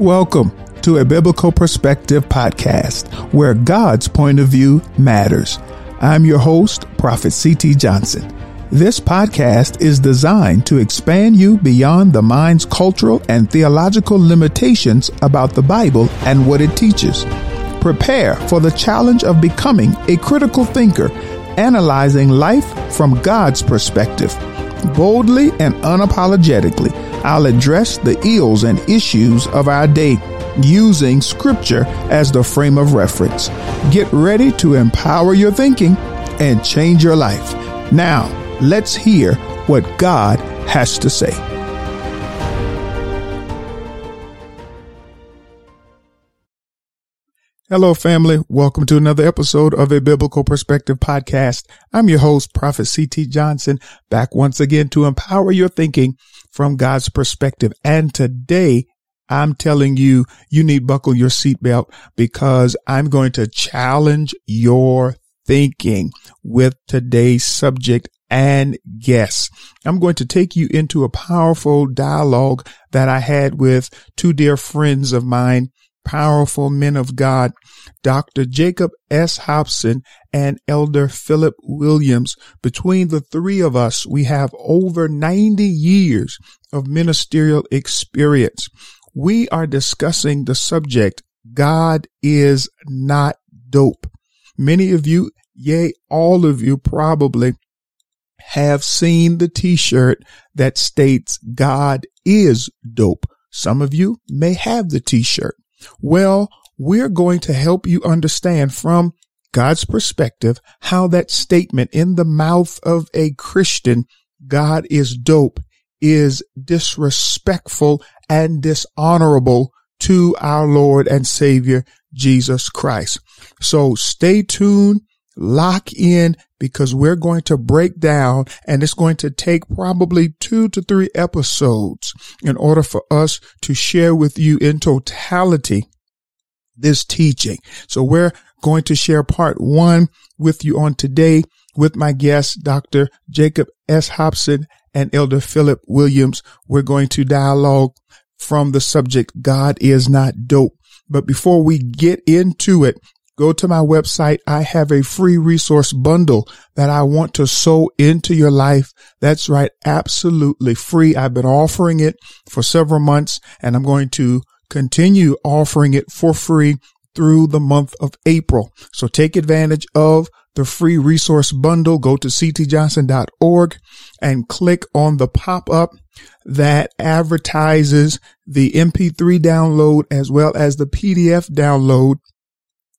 Welcome to a Biblical Perspective podcast where God's point of view matters. I'm your host, Prophet C.T. Johnson. This podcast is designed to expand you beyond the mind's cultural and theological limitations about the Bible and what it teaches. Prepare for the challenge of becoming a critical thinker, analyzing life from God's perspective. Boldly and unapologetically, I'll address the ills and issues of our day using scripture as the frame of reference. Get ready to empower your thinking and change your life. Now, let's hear what God has to say. Hello, family. Welcome to another episode of a Biblical Perspective podcast. I'm your host, Prophet C.T. Johnson, back once again to empower your thinking from God's perspective. And today I'm telling you, you need buckle your seatbelt because I'm going to challenge your thinking with today's subject and guess. I'm going to take you into a powerful dialogue that I had with two dear friends of mine powerful men of God, Dr. Jacob S. Hopson and Elder Phillip Williams. Between the three of us, we have over 90 years of ministerial experience. We are discussing the subject, God is not dope. Many of you, yea, all of you probably have seen the t-shirt that states God is dope. Some of you may have the t-shirt. Well, we're going to help you understand from God's perspective how that statement in the mouth of a Christian, God is dope, is disrespectful and dishonorable to our Lord and Savior, Jesus Christ. So stay tuned, lock in, because we're going to break down and it's going to take probably two to three episodes in order for us to share with you in totality this teaching. So we're going to share part one with you on today with my guest, Dr. Jacob S. Hopson and Elder Phillip Williams. We're going to dialogue from the subject, God is not dope. But before we get into it, go to my website. I have a free resource bundle that I want to sow into your life. That's right. Absolutely free. I've been offering it for several months and I'm going to continue offering it for free through the month of April. So take advantage of the free resource bundle. Go to ctjohnson.org and click on the pop up that advertises the MP3 download as well as the PDF download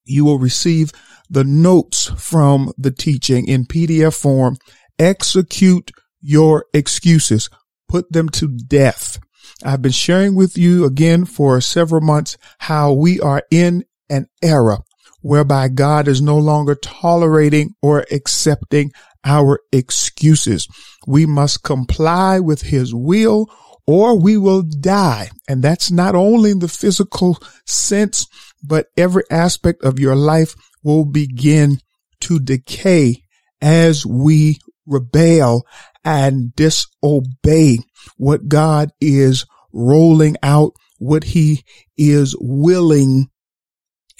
you will receive the notes from the teaching in PDF form. Execute your excuses. Put them to death. I've been sharing with you again for several months how we are in an era whereby God is no longer tolerating or accepting our excuses. We must comply with his will or we will die. And that's not only in the physical sense, but every aspect of your life will begin to decay as we rebel and disobey what God is rolling out, what he is willing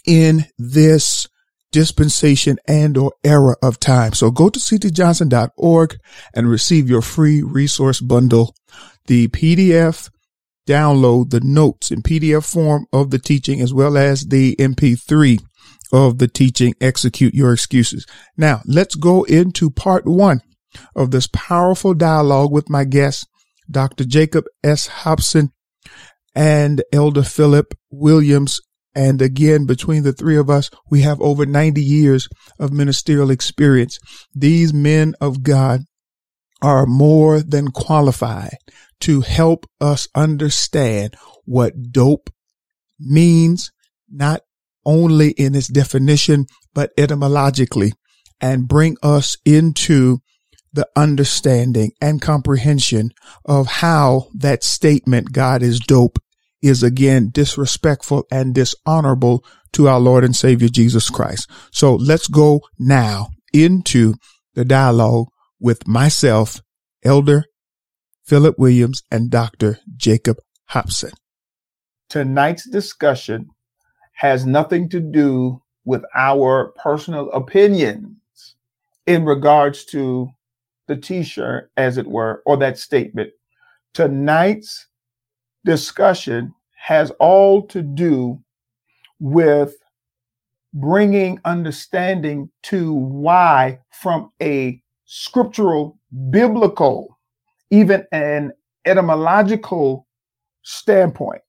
in this dispensation and or era of time. So go to ctjohnson.org and receive your free resource bundle, the PDF download the notes in PDF form of the teaching as well as the MP3 of the teaching. Execute your excuses. Now let's go into part one of this powerful dialogue with my guest, Dr. Jacob S. Hopson and Elder Phillip Williams. And again, between the three of us, we have over 90 years of ministerial experience. These men of God are more than qualified to help us understand what dope means, not only in its definition, but etymologically and bring us into the understanding and comprehension of how that statement, God is dope, is again disrespectful and dishonorable to our Lord and Savior Jesus Christ. So let's go now into the dialogue with myself, Elder Phillip Williams, and Dr. Jacob Hopson. tonight's discussion has nothing to do with our personal opinions in regards to the t shirt, as it were, or that statement. Tonight's discussion has all to do with bringing understanding to why, from a scriptural, biblical, even an etymological standpoint,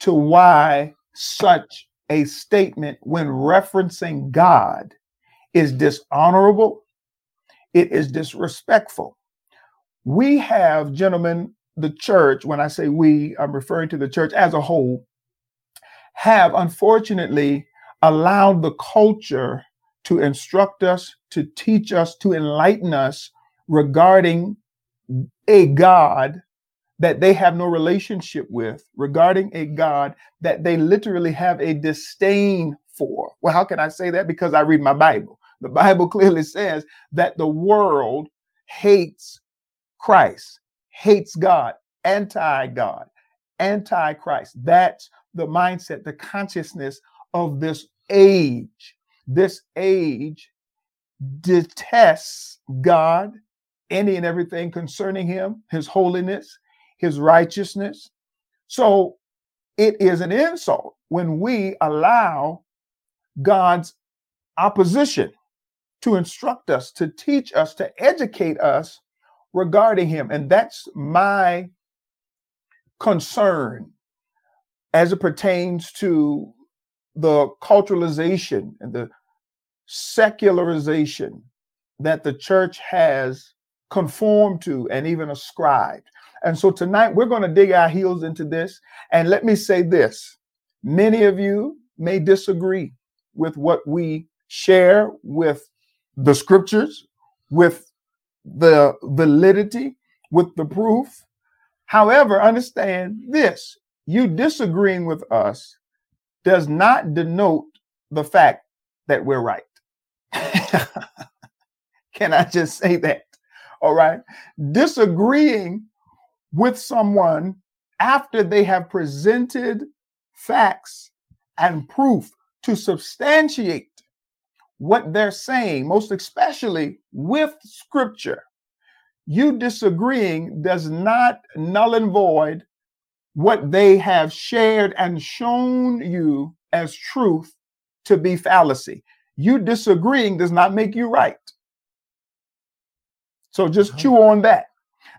to why such a statement, when referencing God, is dishonorable, it is disrespectful. We have, gentlemen, the church, when I say we, I'm referring to the church as a whole, have unfortunately allowed the culture to instruct us, to teach us, to enlighten us regarding a God that they have no relationship with, regarding a God that they literally have a disdain for. Well, how can I say that? Because I read my Bible. The Bible clearly says that the world hates Christ, hates God, anti God, anti Christ. That's the mindset, the consciousness of this age. This age detests God, any and everything concerning him, his holiness, his righteousness. So it is an insult when we allow God's opposition to instruct us, to teach us, to educate us regarding him. And that's my concern as it pertains to the culturalization and the secularization that the church has conformed to and even ascribed. And so tonight we're going to dig our heels into this. And let me say this many of you may disagree with what we share with the scriptures, with the validity, with the proof. However, understand this you disagreeing with us does not denote the fact that we're right. Can I just say that? All right. Disagreeing with someone after they have presented facts and proof to substantiate what they're saying, most especially with scripture. You disagreeing does not null and void what they have shared and shown you as truth to be fallacy. You disagreeing does not make you right. So just uh-huh. chew on that.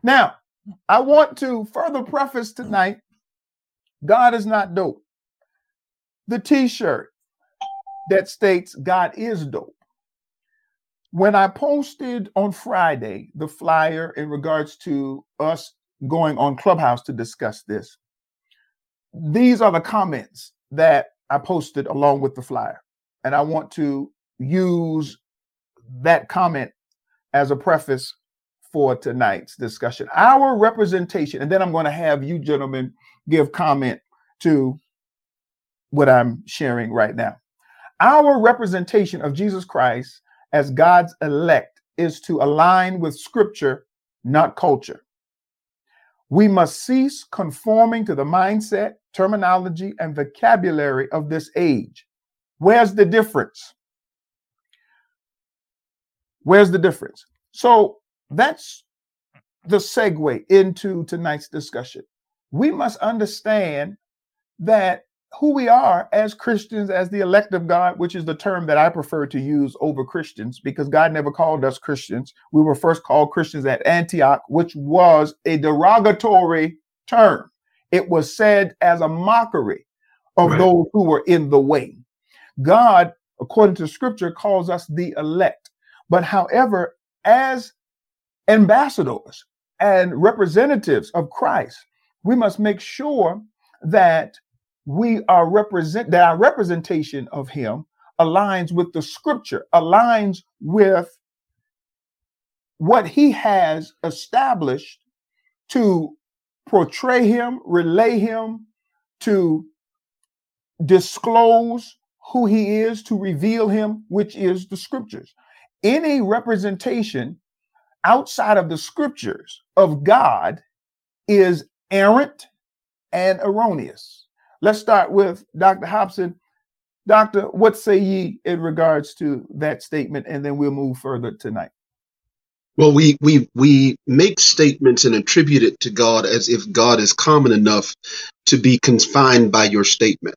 Now, I want to further preface tonight God is not dope. The t shirt that states God is dope. When I posted on Friday the flyer in regards to us going on Clubhouse to discuss this, these are the comments that I posted along with the flyer. And I want to use that comment as a preface for tonight's discussion. Our representation, and then I'm going to have you gentlemen give comment to what I'm sharing right now. Our representation of Jesus Christ as God's elect is to align with scripture, not culture. We must cease conforming to the mindset, terminology, and vocabulary of this age. Where's the difference? Where's the difference? So that's the segue into tonight's discussion. We must understand that who we are as Christians, as the elect of God, which is the term that I prefer to use over Christians because God never called us Christians. We were first called Christians at Antioch, which was a derogatory term. It was said as a mockery of right. those who were in the way. God, according to scripture, calls us the elect. But however, as ambassadors and representatives of Christ, we must make sure that we are represent that our representation of him aligns with the scripture, aligns with what he has established to portray him, relay him, to disclose who he is, to reveal him, which is the scriptures. Any representation outside of the scriptures of God is errant and erroneous. let's start with Dr. Hopson. Doctor, what say ye in regards to that statement? And then we'll move further tonight. Well, we, we, we make statements and attribute it to God as if God is common enough to be confined by your statement.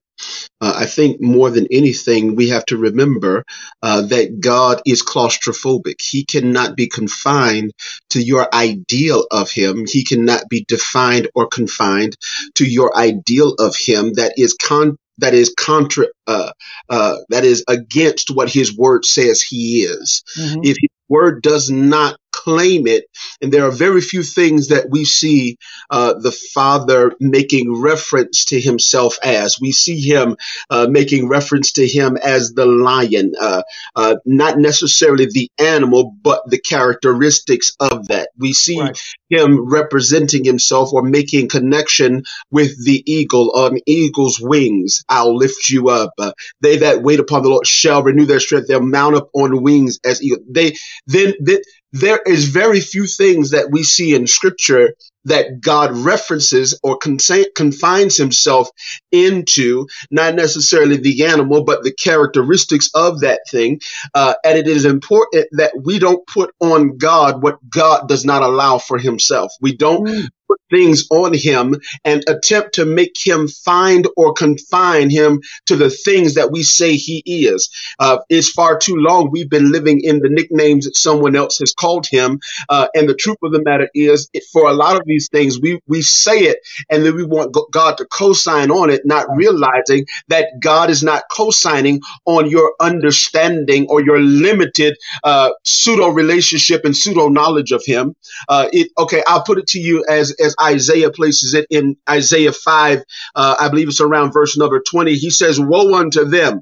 Uh, I think more than anything, we have to remember uh, that God is claustrophobic. He cannot be confined to your ideal of Him. He cannot be defined or confined to your ideal of Him that is con- that is contra uh, uh, that is against what his word says he is. Mm-hmm. If his word does not claim it. And there are very few things that we see uh, the Father making reference to himself as. We see him uh, making reference to him as the lion, uh, uh not necessarily the animal, but the characteristics of that. We see right. him representing himself or making connection with the eagle on eagle's wings. I'll lift you up. Uh, they that wait upon the Lord shall renew their strength. They'll mount up on wings as eagle. They then, then there is very few things that we see in scripture that God references or confines himself into, not necessarily the animal, but the characteristics of that thing. Uh, and it is important that we don't put on God what God does not allow for himself. We don't mm things on him and attempt to make him find or confine him to the things that we say he is. Uh, it's far too long we've been living in the nicknames that someone else has called him. Uh, and the truth of the matter is, it, for a lot of these things, we, we say it and then we want God to co-sign on it, not realizing that God is not co-signing on your understanding or your limited uh, pseudo relationship and pseudo knowledge of him. Uh, it, okay, I'll put it to you as as Isaiah places it in Isaiah 5, uh, I believe it's around verse number 20. He says, Woe unto them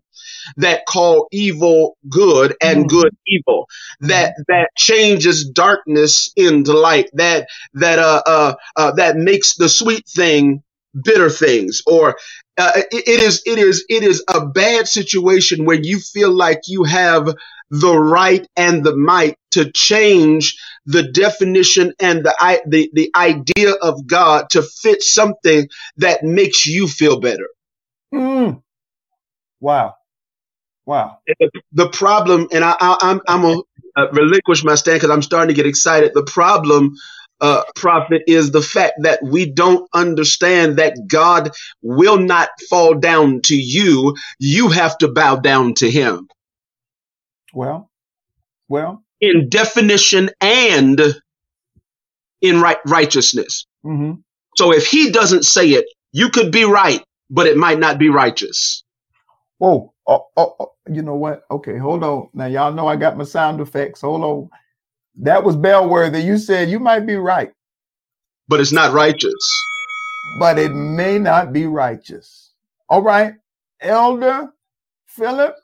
that call evil good and mm-hmm. good evil that that changes darkness into light that that uh, uh, uh that makes the sweet thing bitter things or uh, it, it is it is it is a bad situation where you feel like you have the right and the might to change the definition and the, the, the idea of God to fit something that makes you feel better. Mm. Wow. Wow. The problem, and I, I, I'm, I'm a uh, relinquish my stand because I'm starting to get excited. The problem, uh, prophet, is the fact that we don't understand that God will not fall down to you. You have to bow down to Him. Well, well, in definition and in right righteousness. Mm-hmm. So if he doesn't say it, you could be right, but it might not be righteous. Whoa. Oh, oh, oh, you know what? Okay, hold on. Now y'all know I got my sound effects. Hold on. That was bellworthy. You said you might be right. But it's not righteous. But it may not be righteous. All right. Elder Phillip,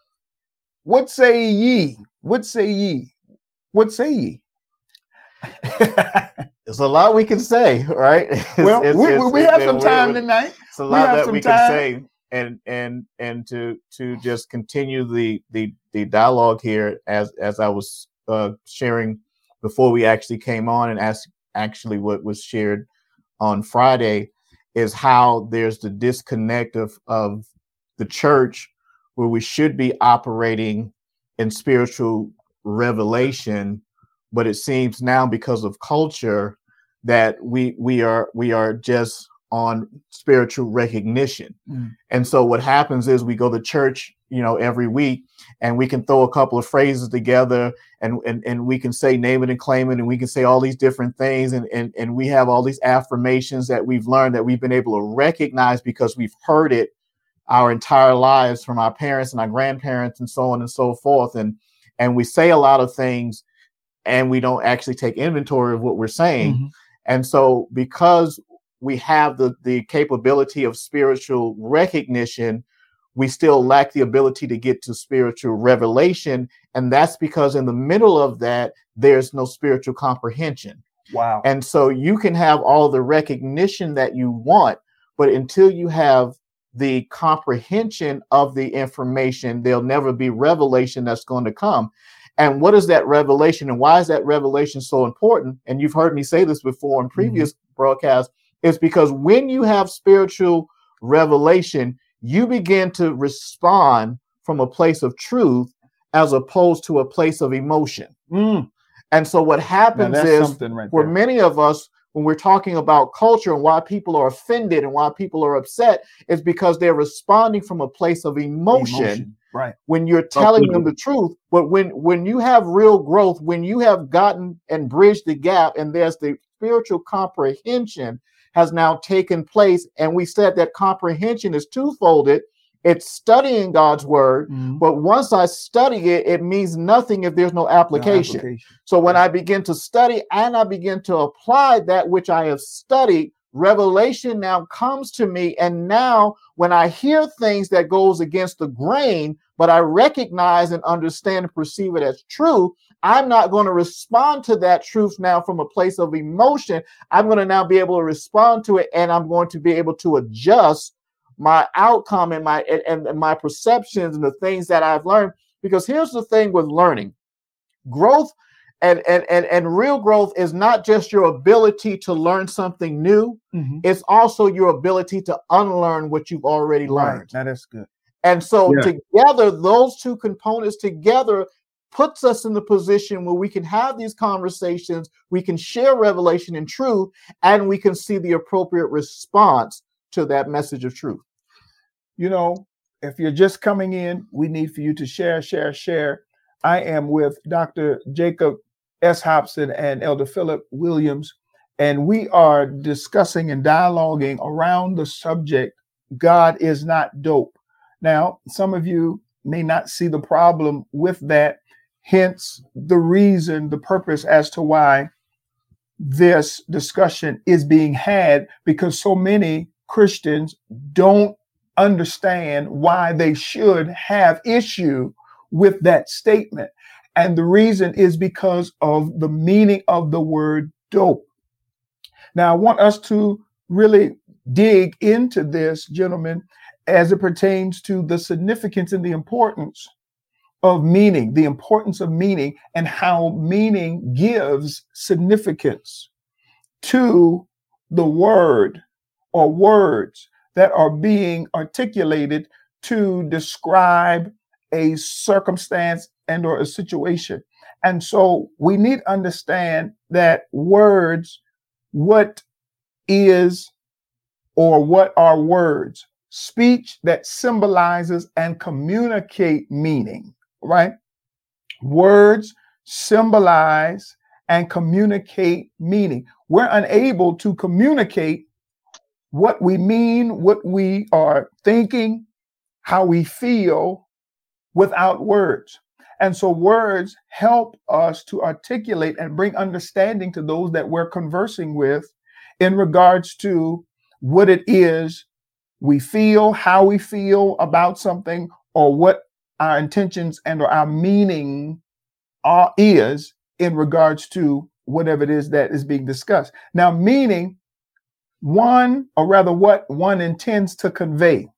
what say ye? What say ye? What say ye? There's a lot we can say, right? Well, it's, we, it's, we, have some time tonight. It's a lot we that we time. can say, and and and to to just continue the the the dialogue here, as as I was uh, sharing before we actually came on, and as actually what was shared on Friday, is how there's the disconnect of of the church where we should be operating in spiritual revelation but it seems now because of culture that we we are we are just on spiritual recognition mm. and so what happens is we go to church you know every week and we can throw a couple of phrases together and and, and we can say name it and claim it and we can say all these different things and, and and we have all these affirmations that we've learned that we've been able to recognize because we've heard it our entire lives from our parents and our grandparents and so on and so forth and and we say a lot of things and we don't actually take inventory of what we're saying. Mm-hmm. And so because we have the the capability of spiritual recognition, we still lack the ability to get to spiritual revelation and that's because in the middle of that there's no spiritual comprehension. Wow. And so you can have all the recognition that you want, but until you have the comprehension of the information, there'll never be revelation that's going to come. And what is that revelation and why is that revelation so important? And you've heard me say this before in mm-hmm. previous mm-hmm. broadcasts, is because when you have spiritual revelation, you begin to respond from a place of truth as opposed to a place of emotion. Mm. And so what happens is right for many of us, when we're talking about culture and why people are offended and why people are upset, is because they're responding from a place of emotion. emotion. Right. When you're telling them the truth. But when when you have real growth, when you have gotten and bridged the gap, and there's the spiritual comprehension has now taken place. And we said that comprehension is twofolded. It's studying God's word, mm-hmm. but once I study it, it means nothing if there's no application. no application. So when I begin to study and I begin to apply that which I have studied, revelation now comes to me. And now when I hear things that goes against the grain, but I recognize and understand and perceive it as true, I'm not going to respond to that truth now from a place of emotion. I'm going to now be able to respond to it and I'm going to be able to adjust my outcome and my and, and my perceptions and the things that I've learned. Because here's the thing with learning. Growth and, and and and real growth is not just your ability to learn something new mm-hmm. it's also your ability to unlearn what you've already learned right. that is good and so yeah. together those two components together puts us in the position where we can have these conversations, we can share revelation and truth, and we can see the appropriate response to that message of truth. You know, if you're just coming in, we need for you to share, share, share. I am with Dr. Jacob S. Hopson and Elder Phillip Williams, and we are discussing and dialoguing around the subject God is not dope. Now, some of you may not see the problem with that Hence, the reason, the purpose as to why this discussion is being had, because so many Christians don't understand why they should have issue with that statement. And the reason is because of the meaning of the word dope. Now, I want us to really dig into this, gentlemen, as it pertains to the significance and the importance of meaning, the importance of meaning, and how meaning gives significance to the word or words that are being articulated to describe a circumstance and or a situation and so we need to understand that words what is or what are words speech that symbolizes and communicate meaning right? Words symbolize and communicate meaning. We're unable to communicate what we mean, what we are thinking, how we feel without words. And so words help us to articulate and bring understanding to those that we're conversing with in regards to what it is we feel, how we feel about something, or what our intentions and or our meaning are is in regards to whatever it is that is being discussed. Now, meaning one, or rather, what one intends to convey.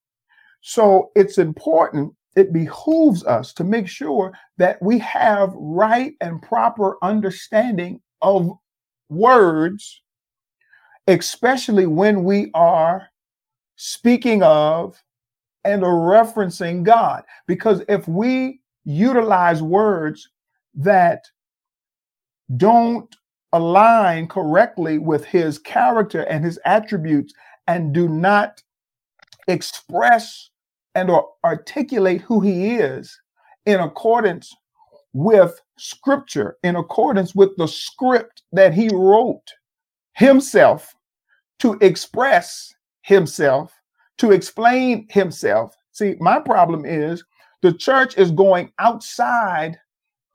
So it's important, it behooves us to make sure that we have right and proper understanding of words, especially when we are speaking of and referencing God. Because if we utilize words that don't align correctly with his character and his attributes and do not express and or articulate who he is in accordance with scripture in accordance with the script that he wrote himself to express himself to explain himself. See, my problem is the church is going outside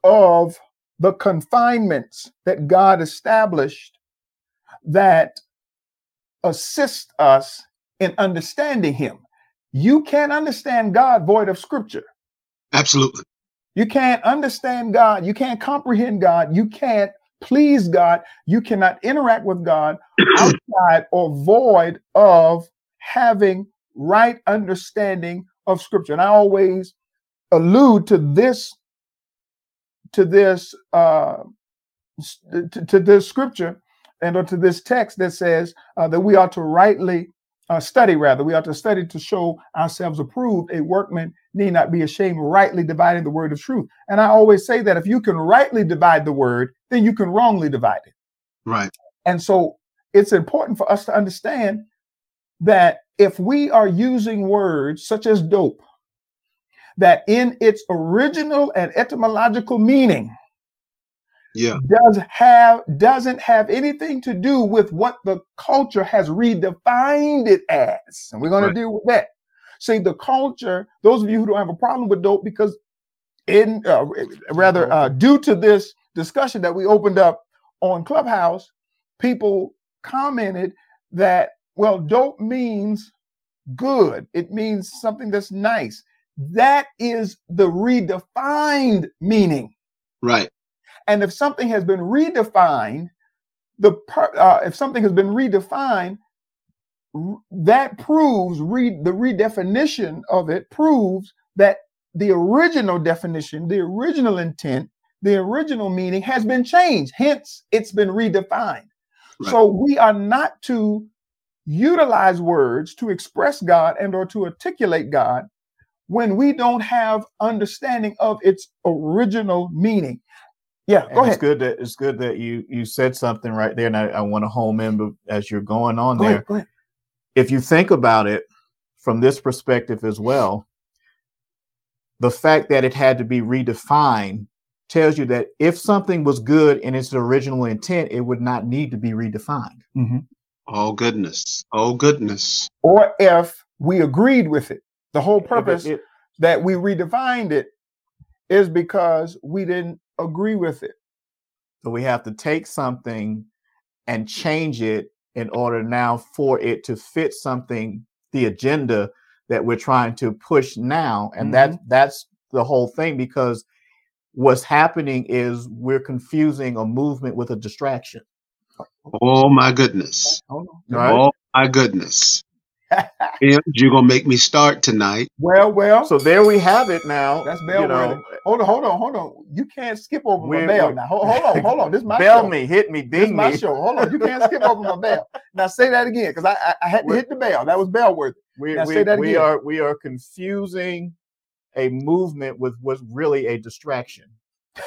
of the confinements that God established that assist us in understanding him. You can't understand God void of scripture. Absolutely. You can't understand God. You can't comprehend God. You can't please God. You cannot interact with God outside or void of having right understanding of scripture. And I always allude to this to this uh, to, to this scripture and or to this text that says uh, that we ought to rightly uh, study rather. We ought to study to show ourselves approved. A workman need not be ashamed, rightly dividing the word of truth. And I always say that if you can rightly divide the word, then you can wrongly divide it. Right. And so it's important for us to understand that if we are using words such as dope, that in its original and etymological meaning, yeah. does have doesn't have anything to do with what the culture has redefined it as. And we're going right. to deal with that. See the culture those of you who don't have a problem with dope because in uh, rather uh, due to this discussion that we opened up on clubhouse people commented that well dope means good. It means something that's nice that is the redefined meaning right and if something has been redefined, the per, uh, if something has been redefined, that proves re, the redefinition of it proves that the original definition, the original intent, the original meaning has been changed. Hence, it's been redefined. Right. So we are not to utilize words to express God and or to articulate God when we don't have understanding of its original meaning. Yeah, go ahead. It's good that it's good that you you said something right there, and I, I want to home in as you're going on go there. Ahead, go ahead. If you think about it from this perspective as well, the fact that it had to be redefined tells you that if something was good in its original intent, it would not need to be redefined. Mm-hmm. Oh goodness! Oh goodness! Or if we agreed with it, the whole purpose it, it, that we redefined it is because we didn't agree with it. So we have to take something and change it in order now for it to fit something, the agenda that we're trying to push now. And mm-hmm. that that's the whole thing because what's happening is we're confusing a movement with a distraction. Oh my goodness. Oh, right? oh my goodness you're gonna make me start tonight. Well, well. So there we have it now. That's bell you know, Hold on, hold on, hold on. You can't skip over my bell now. Hold, hold, on, hold on. This is my bell show. me, hit me, ding this me. my show. Hold on. You can't skip over my bell. Now say that again, because I, I, I had to hit the bell. That was bell worthy. We, now we, say that we again. are we are confusing a movement with what's really a distraction.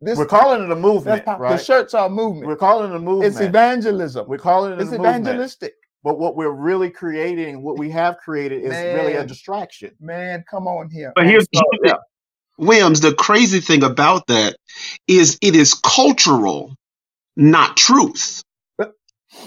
This, We're calling it a movement, right? The shirts are movement. We're calling it a movement. It's evangelism. We're calling it. It's evangelistic. But what we're really creating, what we have created, is man, really a distraction. Man, come on here. But here's so, yeah. Williams. The crazy thing about that is it is cultural, not truth.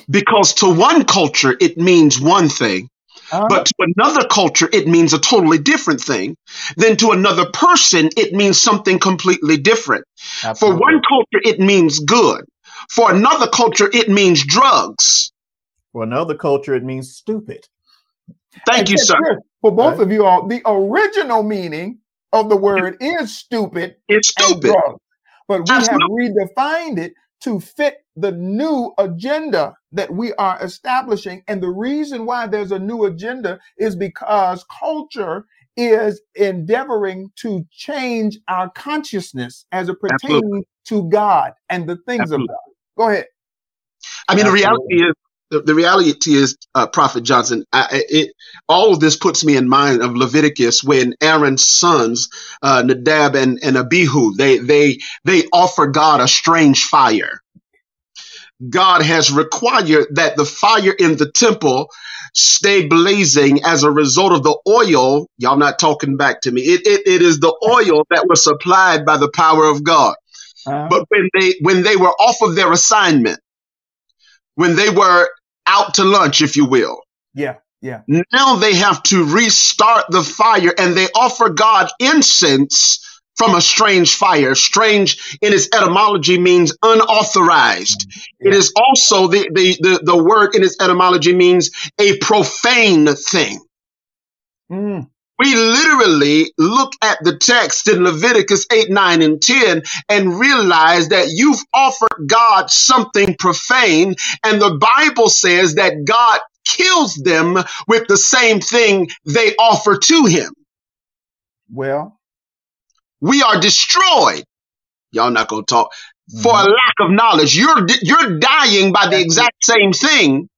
Because to one culture it means one thing, uh-huh. but to another culture it means a totally different thing. Then to another person it means something completely different. Absolutely. For one culture it means good. For another culture it means drugs. For another culture, it means stupid. Thank you, sir. For both right. of you all, the original meaning of the word is stupid. It's stupid. But we Absolutely. have redefined it to fit the new agenda that we are establishing. And the reason why there's a new agenda is because culture is endeavoring to change our consciousness as it pertains Absolutely. to God and the things Absolutely. of God. Go ahead. I mean, Absolutely. the reality is the, the reality is, uh, Prophet Johnson, I, it, all of this puts me in mind of Leviticus when Aaron's sons, uh, Nadab and, and Abihu, they, they, they offer God a strange fire. God has required that the fire in the temple stay blazing as a result of the oil. Y'all not talking back to me. It, it, it is the oil that was supplied by the power of God. Uh-huh. But when they when they were off of their assignment, when they were out to lunch, if you will. Yeah. Yeah. Now they have to restart the fire and they offer God incense from a strange fire. Strange in its etymology means unauthorized. Yeah. It is also the, the, the, the, word in its etymology means a profane thing. Mm we literally look at the text in Leviticus 8, 9, and 10 and realize that you've offered God something profane. And the Bible says that God kills them with the same thing they offer to him. Well, we are destroyed. Y'all not going to talk for a mm-hmm. lack of knowledge. You're, you're dying by the exact same thing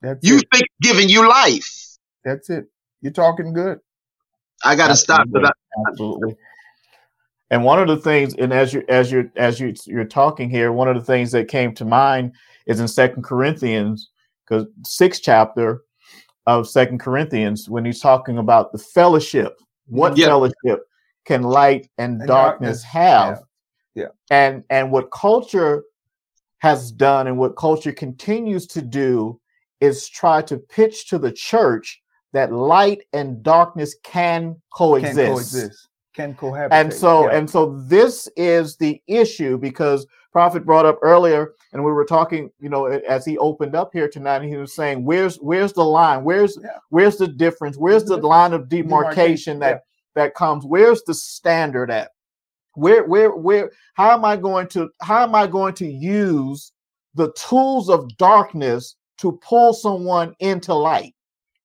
That's you it. think giving you life. That's it. You're talking good. I got to stop. Absolutely. And one of the things, and as you as you as you you're talking here, one of the things that came to mind is in Second Corinthians, because sixth chapter of Second Corinthians, when he's talking about the fellowship, what yep. fellowship can light and, and darkness, darkness, have? Yeah. And and what culture has done and what culture continues to do is try to pitch to the church that light and darkness can coexist. Can coexist. Can cohabitate. And so yeah. and so this is the issue because prophet brought up earlier and we were talking you know as he opened up here tonight and he was saying where's where's the line where's yeah. where's the difference where's the, the line of demarcation, demarcation that yeah. that comes where's the standard at where where where how am i going to how am i going to use the tools of darkness to pull someone into light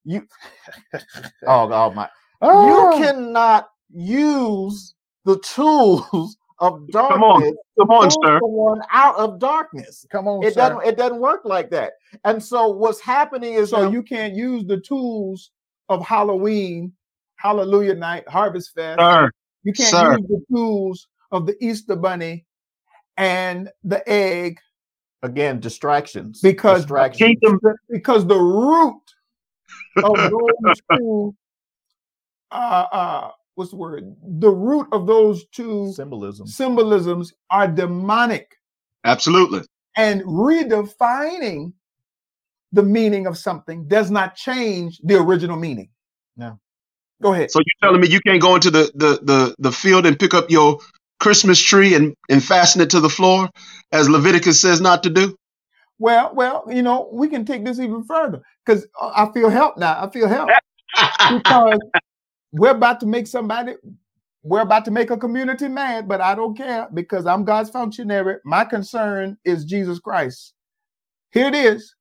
you oh, oh my oh. you ah! cannot use the tools of darkness come on, come on sir someone out of darkness come on it sir. doesn't it doesn't work like that and so what's happening is so you can't use the tools of halloween hallelujah night harvest fest sir you can't Sir. use the tools of the Easter bunny and the egg. Again, distractions. Because distractions. because the root of those two uh uh what's the word? The root of those two symbolism symbolisms are demonic. Absolutely. And redefining the meaning of something does not change the original meaning. No. Go ahead. So you're telling me you can't go into the the the, the field and pick up your Christmas tree and, and fasten it to the floor as Leviticus says not to do? Well, well, you know, we can take this even further because uh, I feel help now. I feel help because we're about to make somebody, we're about to make a community mad, but I don't care because I'm God's functionary. My concern is Jesus Christ. Here it is.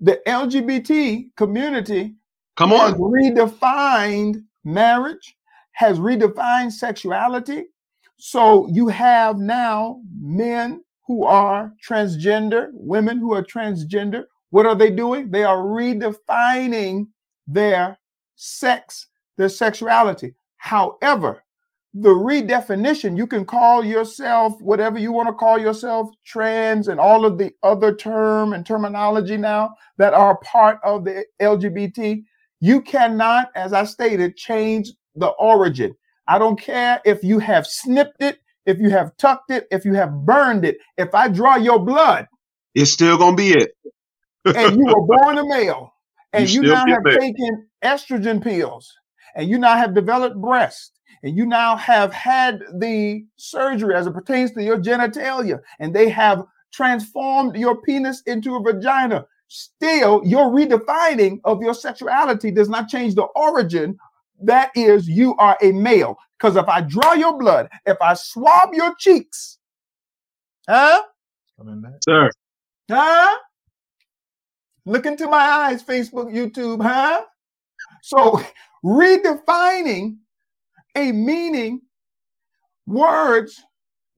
The LGBT community Come on. Has redefined marriage, has redefined sexuality. So you have now men who are transgender, women who are transgender. What are they doing? They are redefining their sex, their sexuality. However, the redefinition, you can call yourself whatever you want to call yourself, trans, and all of the other term and terminology now that are part of the LGBT. You cannot, as I stated, change the origin. I don't care if you have snipped it, if you have tucked it, if you have burned it. If I draw your blood, it's still gonna be it. and you were born a male, and you, you now have taken estrogen pills, and you now have developed breasts, and you now have had the surgery as it pertains to your genitalia, and they have transformed your penis into a vagina still your redefining of your sexuality does not change the origin. That is, you are a male. Because if I draw your blood, if I swab your cheeks, huh? Coming back. Sir. Huh? Look into my eyes, Facebook, YouTube, huh? So redefining a meaning, words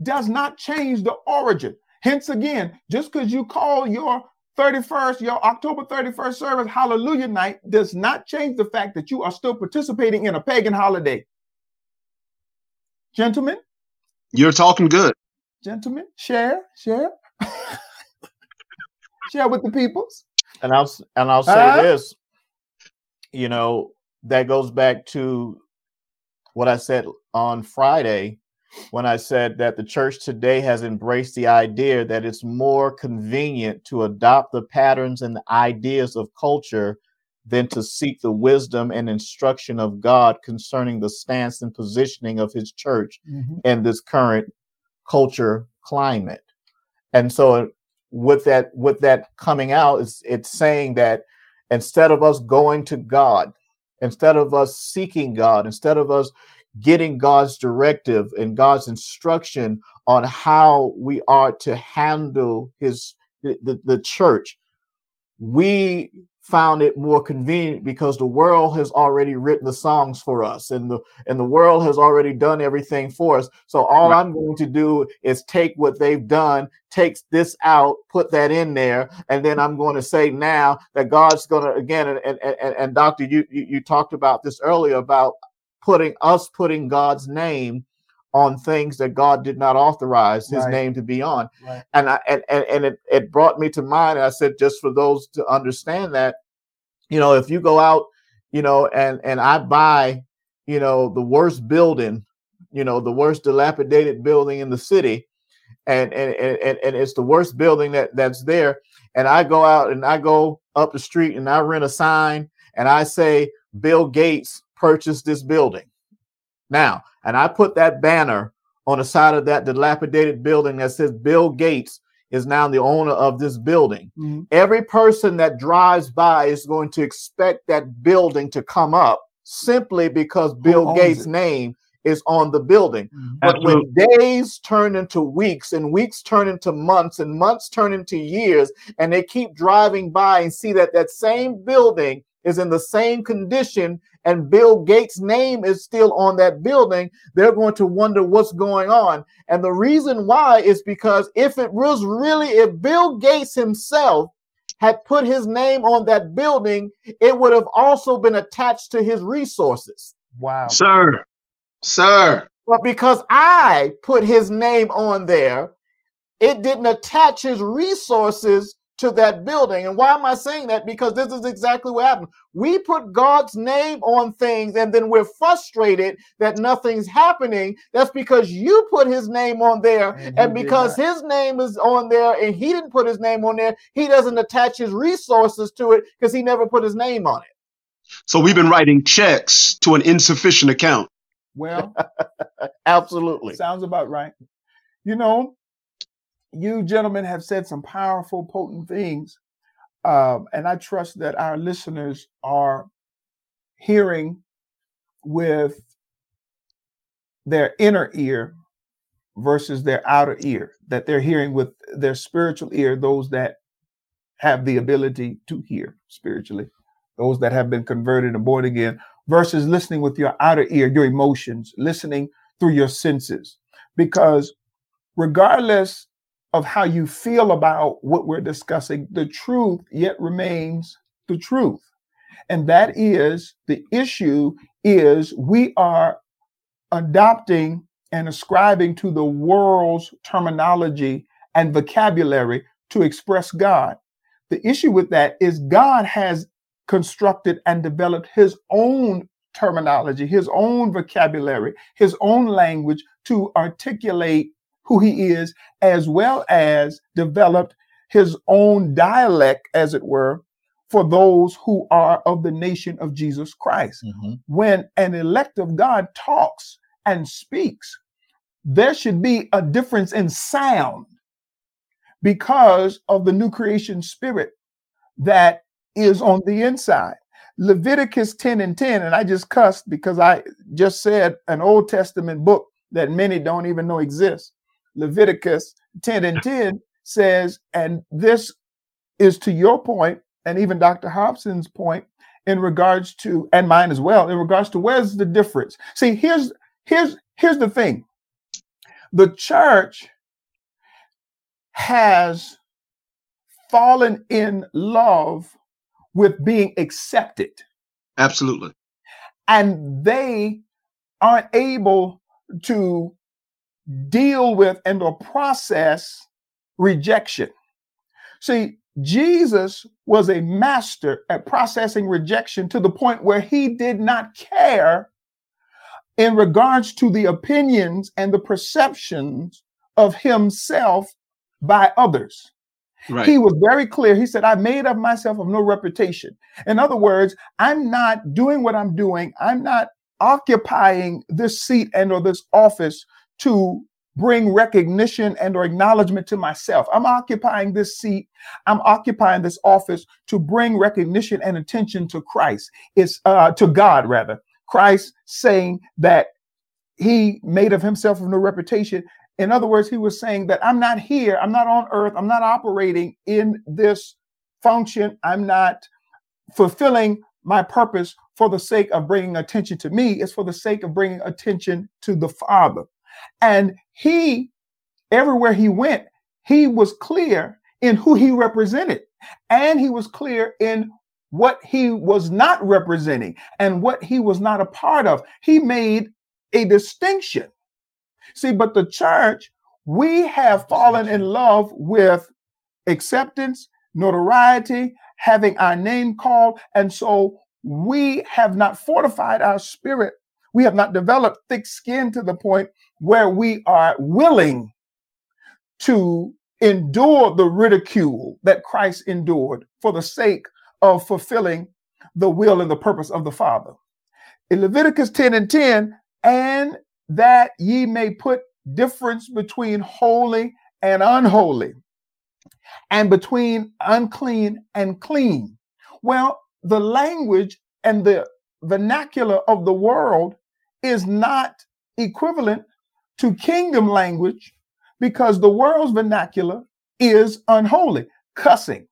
does not change the origin. Hence, again, just because you call your 31st, your October 31st service, Hallelujah Night, does not change the fact that you are still participating in a pagan holiday. Gentlemen? You're talking good. Gentlemen, share, share. share with the peoples. And I'll and I'll say uh, this, you know, that goes back to what I said on Friday when I said that the church today has embraced the idea that it's more convenient to adopt the patterns and the ideas of culture than to seek the wisdom and instruction of God concerning the stance and positioning of his church mm-hmm. in this current culture climate. And so with that with that coming out is it's saying that instead of us going to God, instead of us seeking God, instead of us getting God's directive and God's instruction on how we are to handle his the, the church. We found it more convenient because the world has already written the songs for us and the and the world has already done everything for us so all right. i'm going to do is take what they've done takes this out put that in there and then i'm going to say now that god's going to again and and, and, and doctor you, you you talked about this earlier about putting us putting god's name on things that God did not authorize his right. name to be on. Right. And I and, and, and it, it brought me to mind. I said, just for those to understand that, you know, if you go out, you know, and and I buy, you know, the worst building, you know, the worst dilapidated building in the city, and and and, and it's the worst building that that's there. And I go out and I go up the street and I rent a sign and I say Bill Gates purchased this building. Now, and I put that banner on the side of that dilapidated building that says Bill Gates is now the owner of this building. Mm-hmm. Every person that drives by is going to expect that building to come up simply because Bill Gates' it? name is on the building. Mm-hmm. But when days turn into weeks and weeks turn into months and months turn into years, and they keep driving by and see that that same building is in the same condition and Bill Gates' name is still on that building, they're going to wonder what's going on. And the reason why is because if it was really, if Bill Gates himself had put his name on that building, it would have also been attached to his resources. Wow. Sir, sir. But because I put his name on there, it didn't attach his resources to that building. And why am I saying that? Because this is exactly what happened. We put God's name on things and then we're frustrated that nothing's happening. That's because you put his name on there. And, and because his name is on there and he didn't put his name on there, he doesn't attach his resources to it because he never put his name on it. So we've been writing checks to an insufficient account. Well, absolutely. Sounds about right. You know, you gentlemen have said some powerful, potent things. Um, and I trust that our listeners are hearing with their inner ear versus their outer ear, that they're hearing with their spiritual ear, those that have the ability to hear spiritually, those that have been converted and born again, versus listening with your outer ear, your emotions, listening through your senses. Because regardless of how you feel about what we're discussing, the truth yet remains the truth. And that is the issue is we are adopting and ascribing to the world's terminology and vocabulary to express God. The issue with that is God has constructed and developed his own terminology, his own vocabulary, his own language to articulate who he is, as well as developed his own dialect, as it were, for those who are of the nation of Jesus Christ. Mm-hmm. When an elect of God talks and speaks, there should be a difference in sound because of the new creation spirit that is on the inside. Leviticus 10 and 10, and I just cussed because I just said an Old Testament book that many don't even know exists. Leviticus 10 and 10 says, and this is to your point, and even Dr. Hopson's point in regards to, and mine as well, in regards to where's the difference. See, here's here's here's the thing. The church has fallen in love with being accepted. Absolutely. And they aren't able to deal with and or process rejection. See, Jesus was a master at processing rejection to the point where he did not care in regards to the opinions and the perceptions of himself by others. Right. He was very clear. He said, I made of myself of no reputation. In other words, I'm not doing what I'm doing. I'm not occupying this seat and or this office to bring recognition and or acknowledgement to myself. I'm occupying this seat, I'm occupying this office to bring recognition and attention to Christ. It's uh to God rather. Christ saying that he made of himself of no reputation. In other words, he was saying that I'm not here, I'm not on earth, I'm not operating in this function, I'm not fulfilling my purpose for the sake of bringing attention to me. It's for the sake of bringing attention to the Father. And he, everywhere he went, he was clear in who he represented. And he was clear in what he was not representing and what he was not a part of. He made a distinction. See, but the church, we have fallen in love with acceptance, notoriety, having our name called. And so we have not fortified our spirit. We have not developed thick skin to the point where we are willing to endure the ridicule that Christ endured for the sake of fulfilling the will and the purpose of the Father. In Leviticus 10 and 10, and that ye may put difference between holy and unholy, and between unclean and clean. Well, the language and the vernacular of the world is not equivalent to kingdom language because the world's vernacular is unholy, cussing,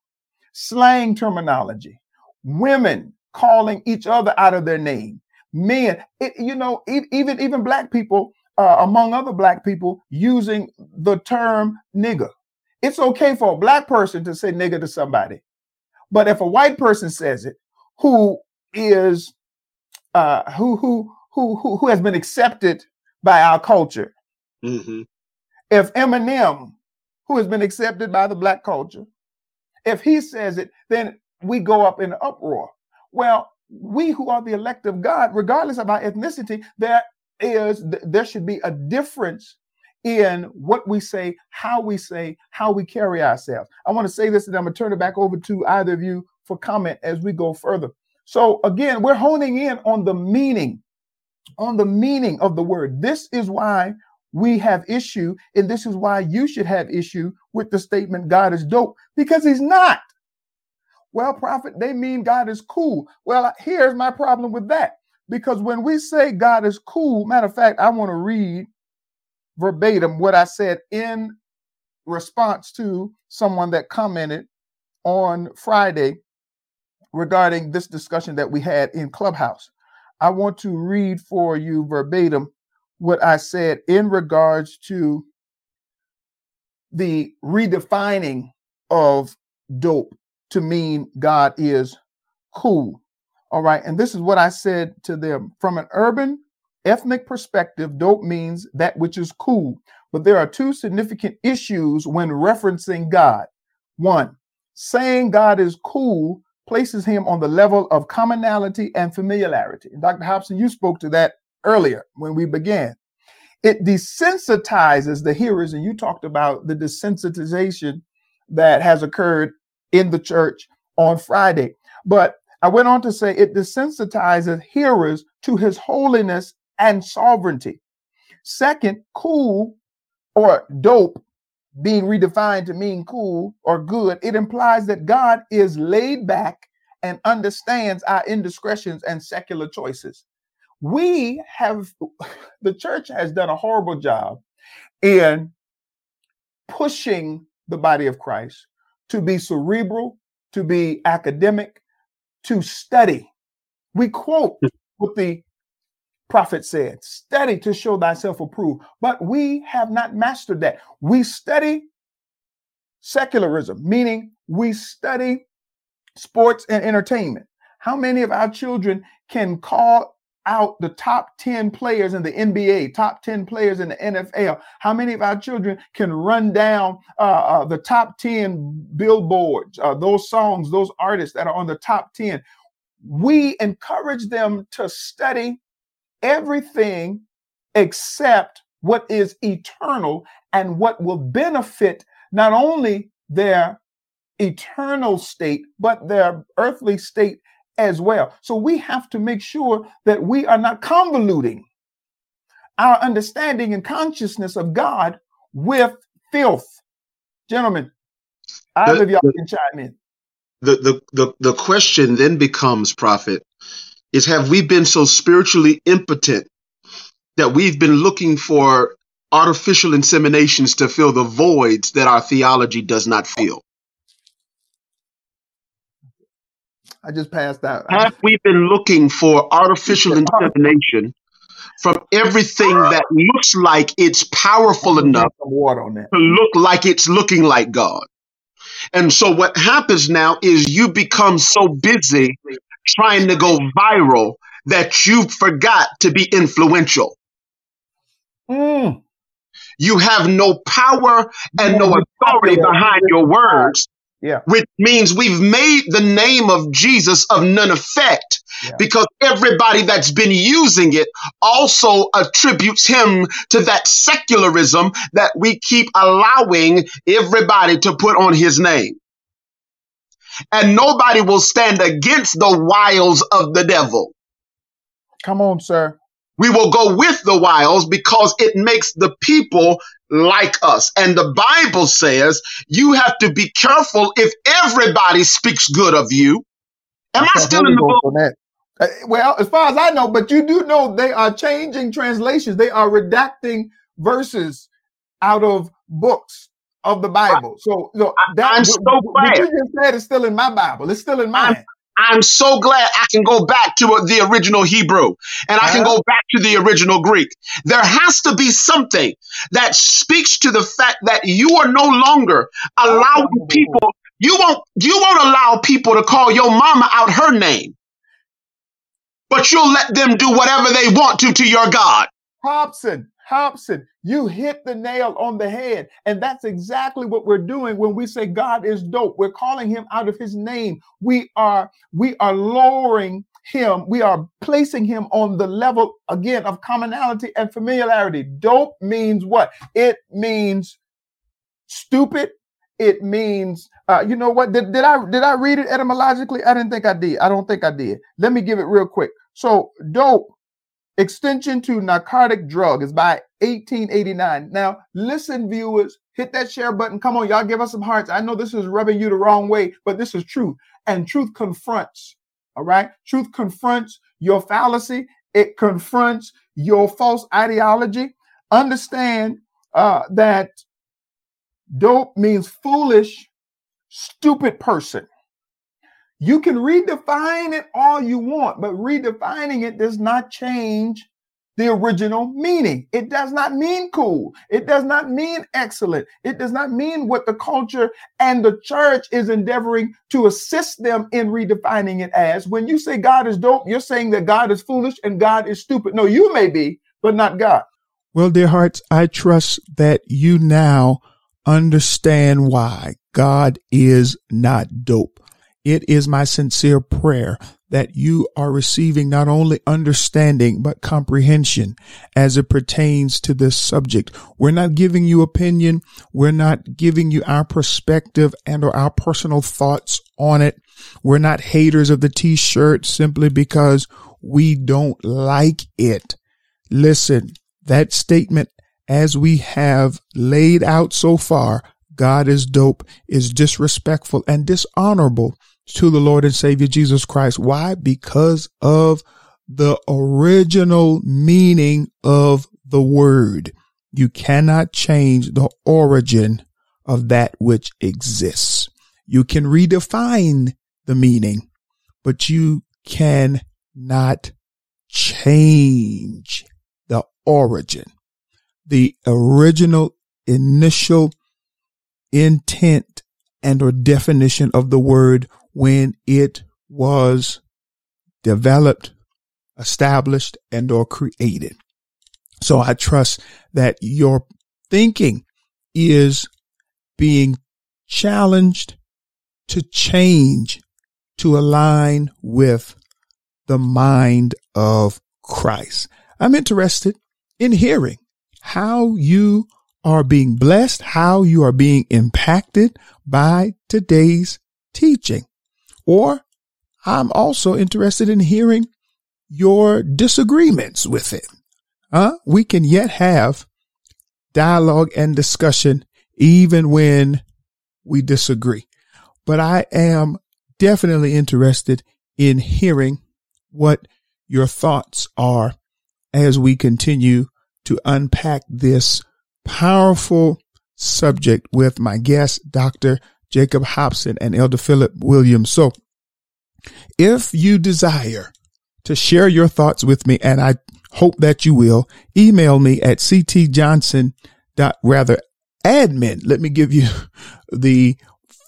slang terminology, women calling each other out of their name, men, it, you know, it, even even black people, uh, among other black people, using the term nigger. It's okay for a black person to say nigger to somebody, but if a white person says it, who is uh, who who who who who has been accepted by our culture, mm-hmm. if Eminem, who has been accepted by the black culture, if he says it, then we go up in uproar. Well, we who are the elect of God, regardless of our ethnicity, there is there should be a difference in what we say, how we say, how we carry ourselves. I want to say this, and I'm going to turn it back over to either of you for comment as we go further. So again, we're honing in on the meaning, on the meaning of the word. This is why we have issue, and this is why you should have issue with the statement God is dope, because he's not. Well, prophet, they mean God is cool. Well, here's my problem with that. Because when we say God is cool, matter of fact, I want to read verbatim what I said in response to someone that commented on Friday regarding this discussion that we had in Clubhouse. I want to read for you verbatim what I said in regards to the redefining of dope to mean God is cool. All right. And this is what I said to them from an urban ethnic perspective, dope means that which is cool. But there are two significant issues when referencing God. One, saying God is cool places him on the level of commonality and familiarity. And Dr. Hopson, you spoke to that earlier when we began. It desensitizes the hearers, and you talked about the desensitization that has occurred in the church on Friday. But I went on to say it desensitizes hearers to his holiness and sovereignty. Second, cool or dope being redefined to mean cool or good, it implies that God is laid back and understands our indiscretions and secular choices. We have, the church has done a horrible job in pushing the body of Christ to be cerebral, to be academic, to study. We quote what the prophet said, study to show thyself approved. But we have not mastered that. We study secularism, meaning we study sports and entertainment. How many of our children can call out the top 10 players in the NBA, top 10 players in the NFL? How many of our children can run down uh, uh, the top 10 billboards, uh, those songs, those artists that are on the top 10? We encourage them to study everything except what is eternal and what will benefit not only their eternal state, but their earthly state as well. So we have to make sure that we are not convoluting our understanding and consciousness of God with filth. Gentlemen, either of y'all can chime in. The, the, the, the question then becomes, Prophet, is have we been so spiritually impotent that we've been looking for artificial inseminations to fill the voids that our theology does not fill? I just passed out. Have we been looking for artificial insemination from everything that looks like it's powerful enough water on that. to look like it's looking like God? And so what happens now is you become so busy trying to go viral that you forgot to be influential. Mm. You have no power and no authority behind your words. Yeah. Which means we've made the name of Jesus of none effect Yeah. because everybody that's been using it also attributes him to that secularism that we keep allowing everybody to put on his name. And nobody will stand against the wiles of the devil. Come on, sir. We will go with the wiles because it makes the people like us. And the Bible says you have to be careful if everybody speaks good of you. Am I That's still in the book? Uh, Well, as far as I know, but you do know they are changing translations. They are redacting verses out of books of the Bible. So, so that I'm so what glad. you just said is still in my Bible. It's still in mine. I'm so glad I can go back to the original Hebrew and I can Uh-huh. go back to the original Greek. There has to be something that speaks to the fact that you are no longer allowing people, you won't, you won't allow people to call your mama out her name, but you'll let them do whatever they want to to your God. Hopson, Hopson, you hit the nail on the head. And that's exactly what we're doing when we say God is dope. We're calling him out of his name. We are we are lowering him. We are placing him on the level again of commonality and familiarity. Dope means what? It means stupid. It means uh, you know what? Did, did I did I read it etymologically? I didn't think I did. I don't think I did. Let me give it real quick. So dope Extension to Narcotic Drug is by 1889. Now, listen, viewers, hit that share button. Come on, y'all give us some hearts. I know this is rubbing you the wrong way, but this is truth. And truth confronts, all right? Truth confronts your fallacy, it confronts your false ideology. Understand uh, that dope means foolish, stupid person. You can redefine it all you want, but redefining it does not change the original meaning. It does not mean cool. It does not mean excellent. It does not mean what the culture and the church is endeavoring to assist them in redefining it as. When you say God is dope, you're saying that God is foolish and God is stupid. No, you may be, but not God. Well, dear hearts, I trust that you now understand why God is not dope. It is my sincere prayer that you are receiving not only understanding, but comprehension as it pertains to this subject. We're not giving you opinion. We're not giving you our perspective and or our personal thoughts on it. We're not haters of the t-shirt simply because we don't like it. Listen, that statement as we have laid out so far, God is dope, is disrespectful and dishonorable to the Lord and Savior Jesus Christ. Why? Because of the original meaning of the word. You cannot change the origin of that which exists. You can redefine the meaning, but you cannot change the origin. The original initial intent and or definition of the word when it was developed, established, and or created. So I trust that your thinking is being challenged to change to align with the mind of Christ. I'm interested in hearing how you are being blessed, how you are being impacted by today's teaching. Or I'm also interested in hearing your disagreements with it. Huh? We can yet have dialogue and discussion even when we disagree. But I am definitely interested in hearing what your thoughts are as we continue to unpack this powerful subject with my guest, Dr. Jacob Hopson and Elder Phillip Williams. So If you desire to share your thoughts with me, and I hope that you will, email me at ctjohnson rather admin. Let me give you the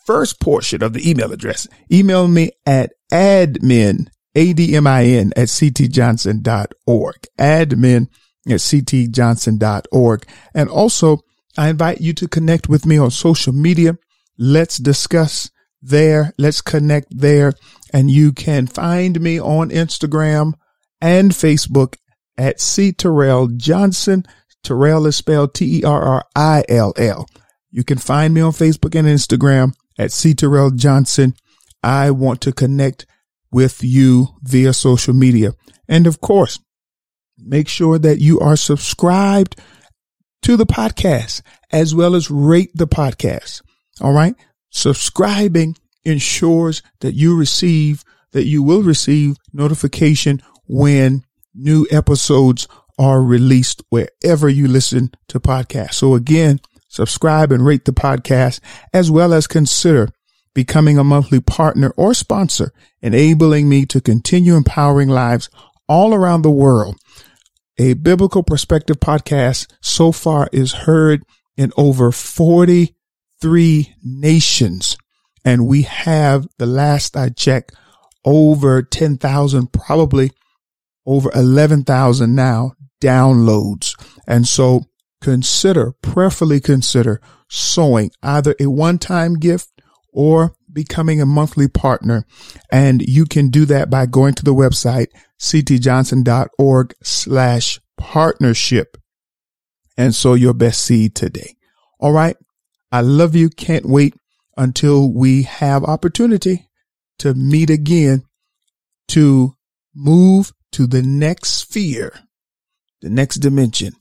first portion of the email address. Email me at admin, A-D-M-I-N at ctjohnson.org. Admin at ctjohnson.org. And also I invite you to connect with me on social media. Let's discuss there. Let's connect there. And you can find me on Instagram and Facebook at C Terrill Johnson. Terrill is spelled T E R R I L L. You can find me on Facebook and Instagram at C Terrill Johnson. I want to connect with you via social media. And of course, make sure that you are subscribed to the podcast as well as rate the podcast. All right. Subscribing ensures that you receive, that you will receive notification when new episodes are released wherever you listen to podcasts. So again, subscribe and rate the podcast as well as consider becoming a monthly partner or sponsor, enabling me to continue empowering lives all around the world a biblical perspective podcast so far is heard in over 43 nations. And we have the last I checked over 10,000, probably over 11,000 now downloads. And so consider, prayerfully consider sowing either a one-time gift or becoming a monthly partner. And you can do that by going to the website, ctjohnson.org slash partnership. And sow your best seed today. All right. I love you. Can't wait until we have opportunity to meet again to move to the next sphere, the next dimension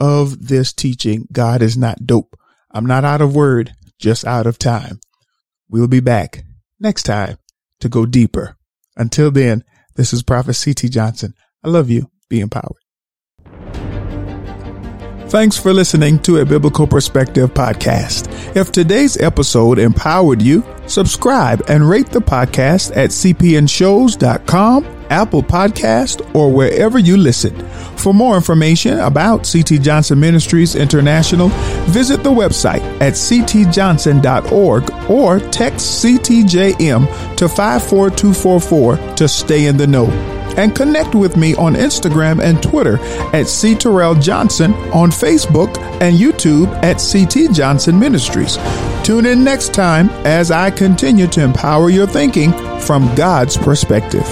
of this teaching. God is not dope. I'm not out of word, just out of time. We'll be back next time to go deeper. Until then, this is Prophet C.T. Johnson. I love you. Be empowered. Thanks for listening to a Biblical Perspective podcast. If today's episode empowered you, subscribe and rate the podcast at cpnshows.com, Apple Podcast, or wherever you listen. For more information about CT Johnson Ministries International, visit the website at ctjohnson.org or text CTJM to 54244 to stay in the know and connect with me on Instagram and Twitter at C. Terrill Johnson, on Facebook and YouTube at CT Johnson Ministries. Tune in next time as I continue to empower your thinking from God's perspective.